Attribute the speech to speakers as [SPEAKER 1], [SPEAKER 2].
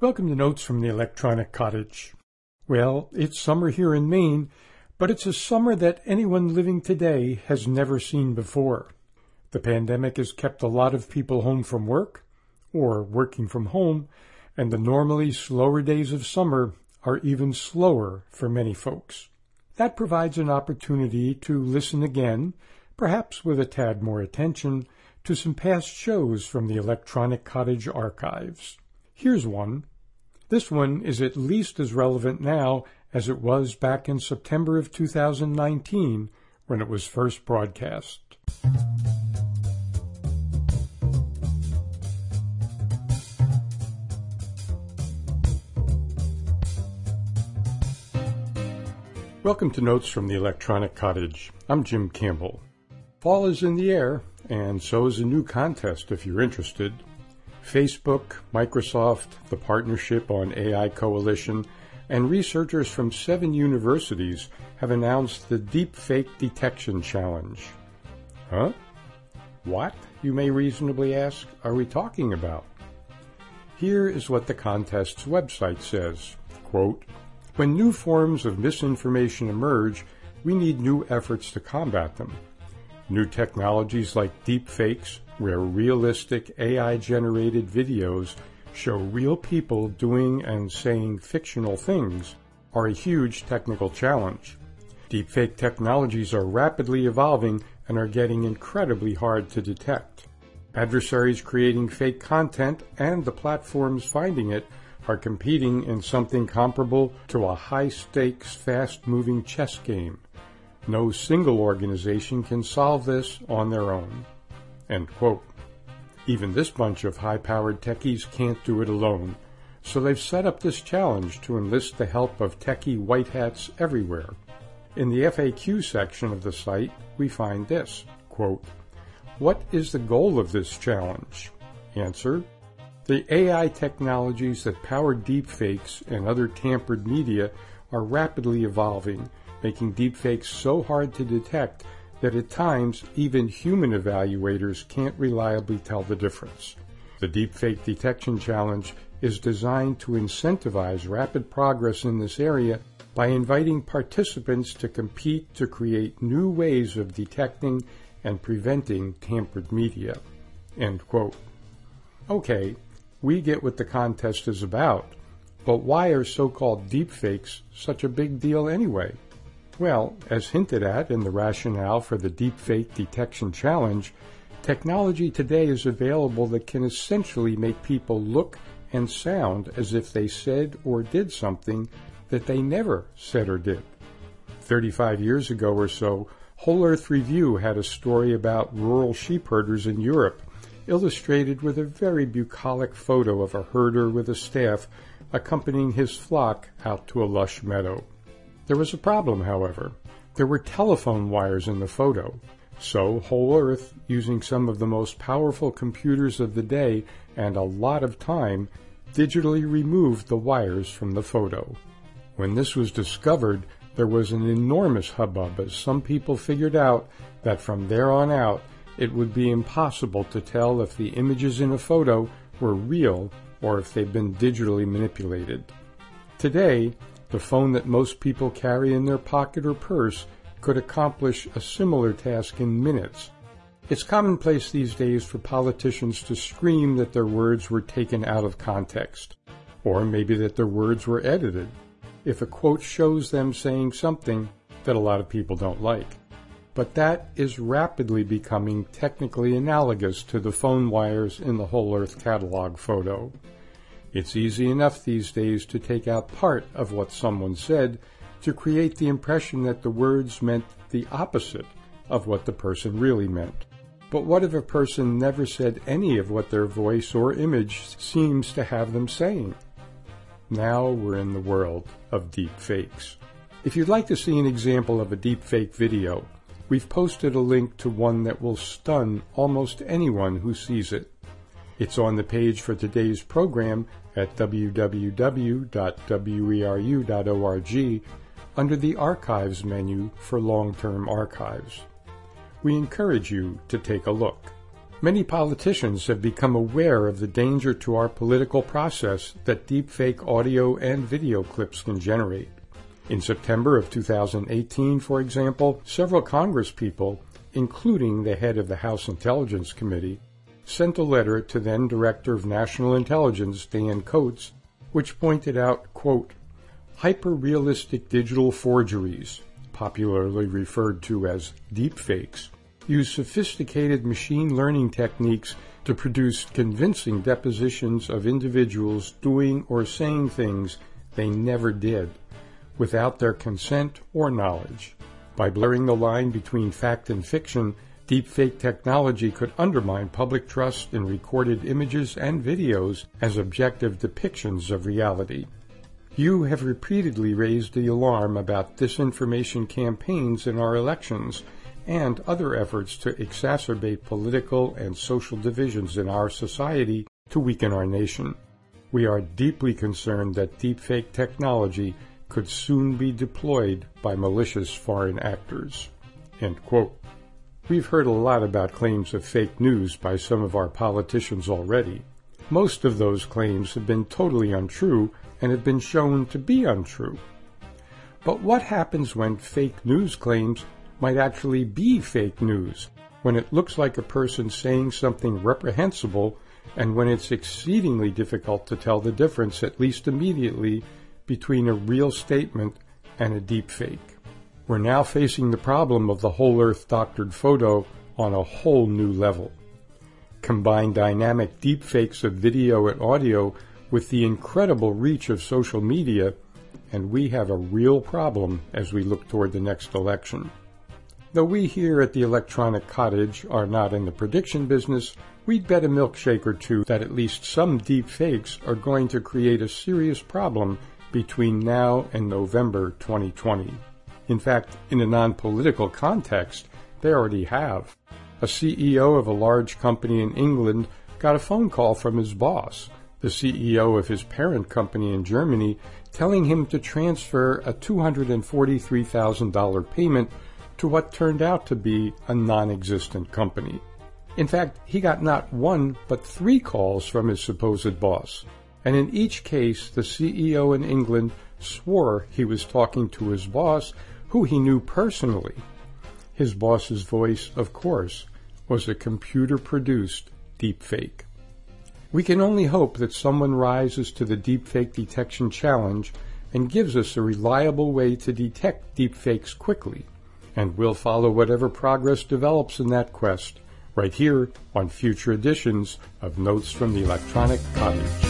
[SPEAKER 1] Welcome to Notes from the Electronic Cottage. Well, it's summer here in Maine, but it's a summer that anyone living today has never seen before. The pandemic has kept a lot of people home from work or working from home, and the normally slower days of summer are even slower for many folks. That provides an opportunity to listen again, perhaps with a tad more attention, to some past shows from the Electronic Cottage archives. Here's one. This one is at least as relevant now as it was back in September of 2019 when it was first broadcast. Welcome to Notes from the Electronic Cottage. I'm Jim Campbell. Fall is in the air, and so is a new contest if you're interested. Facebook, Microsoft, the Partnership on AI Coalition, and researchers from seven universities have announced the Deepfake Detection Challenge. Huh? What, you may reasonably ask, are we talking about? Here is what the contest's website says. Quote, when new forms of misinformation emerge, we need new efforts to combat them. New technologies like deepfakes, where realistic AI generated videos show real people doing and saying fictional things, are a huge technical challenge. Deepfake technologies are rapidly evolving and are getting incredibly hard to detect. Adversaries creating fake content and the platforms finding it are competing in something comparable to a high stakes, fast moving chess game. No single organization can solve this on their own. Even this bunch of high-powered techies can't do it alone, so they've set up this challenge to enlist the help of techie white hats everywhere. In the FAQ section of the site, we find this, quote, What is the goal of this challenge? Answer, the AI technologies that power deepfakes and other tampered media are rapidly evolving making deepfakes so hard to detect that at times even human evaluators can't reliably tell the difference. The Deepfake Detection Challenge is designed to incentivize rapid progress in this area by inviting participants to compete to create new ways of detecting and preventing tampered media. End quote. Okay, we get what the contest is about, but why are so-called deepfakes such a big deal anyway? Well, as hinted at in the rationale for the Deepfake Detection Challenge, technology today is available that can essentially make people look and sound as if they said or did something that they never said or did. 35 years ago or so, Whole Earth Review had a story about rural sheep herders in Europe, illustrated with a very bucolic photo of a herder with a staff accompanying his flock out to a lush meadow. There was a problem, however. There were telephone wires in the photo. So Whole Earth, using some of the most powerful computers of the day and a lot of time, digitally removed the wires from the photo. When this was discovered, there was an enormous hubbub as some people figured out that from there on out, it would be impossible to tell if the images in a photo were real or if they'd been digitally manipulated. Today, the phone that most people carry in their pocket or purse could accomplish a similar task in minutes. It's commonplace these days for politicians to scream that their words were taken out of context, or maybe that their words were edited, if a quote shows them saying something that a lot of people don't like. But that is rapidly becoming technically analogous to the phone wires in the Whole Earth catalog photo. It's easy enough these days to take out part of what someone said to create the impression that the words meant the opposite of what the person really meant. But what if a person never said any of what their voice or image seems to have them saying? Now we're in the world of deep fakes. If you'd like to see an example of a deep fake video, we've posted a link to one that will stun almost anyone who sees it. It's on the page for today's program at www.weru.org under the Archives menu for long-term archives. We encourage you to take a look. Many politicians have become aware of the danger to our political process that deepfake audio and video clips can generate. In September of 2018, for example, several congresspeople, including the head of the House Intelligence Committee, sent a letter to then Director of National Intelligence Dan Coats, which pointed out, quote, hyper-realistic digital forgeries, popularly referred to as deepfakes, use sophisticated machine learning techniques to produce convincing depositions of individuals doing or saying things they never did without their consent or knowledge. By blurring the line between fact and fiction, deepfake technology could undermine public trust in recorded images and videos as objective depictions of reality. You have repeatedly raised the alarm about disinformation campaigns in our elections and other efforts to exacerbate political and social divisions in our society to weaken our nation. We are deeply concerned that deepfake technology could soon be deployed by malicious foreign actors. We've heard a lot about claims of fake news by some of our politicians already. Most of those claims have been totally untrue and have been shown to be untrue. But what happens when fake news claims might actually be fake news, when it looks like a person saying something reprehensible and when it's exceedingly difficult to tell the difference, at least immediately, between a real statement and a deep fake. We're now facing the problem of the whole earth doctored photo on a whole new level. Combine dynamic deepfakes of video and audio with the incredible reach of social media, and we have a real problem as we look toward the next election. Though we here at the Electronic Cottage are not in the prediction business, we'd bet a milkshake or two that at least some deep fakes are going to create a serious problem between now and November 2020. In fact, in a non-political context, they already have. A CEO of a large company in England got a phone call from his boss, the CEO of his parent company in Germany, telling him to transfer a $243,000 payment to what turned out to be a non-existent company. In fact, he got not one, but three calls from his supposed boss and in each case the CEO in England swore he was talking to his boss, who he knew personally. His boss's voice, of course, was a computer-produced deepfake. We can only hope that someone rises to the deepfake detection challenge and gives us a reliable way to detect deepfakes quickly, and we'll follow whatever progress develops in that quest right here on future editions of Notes from the Electronic Cottage.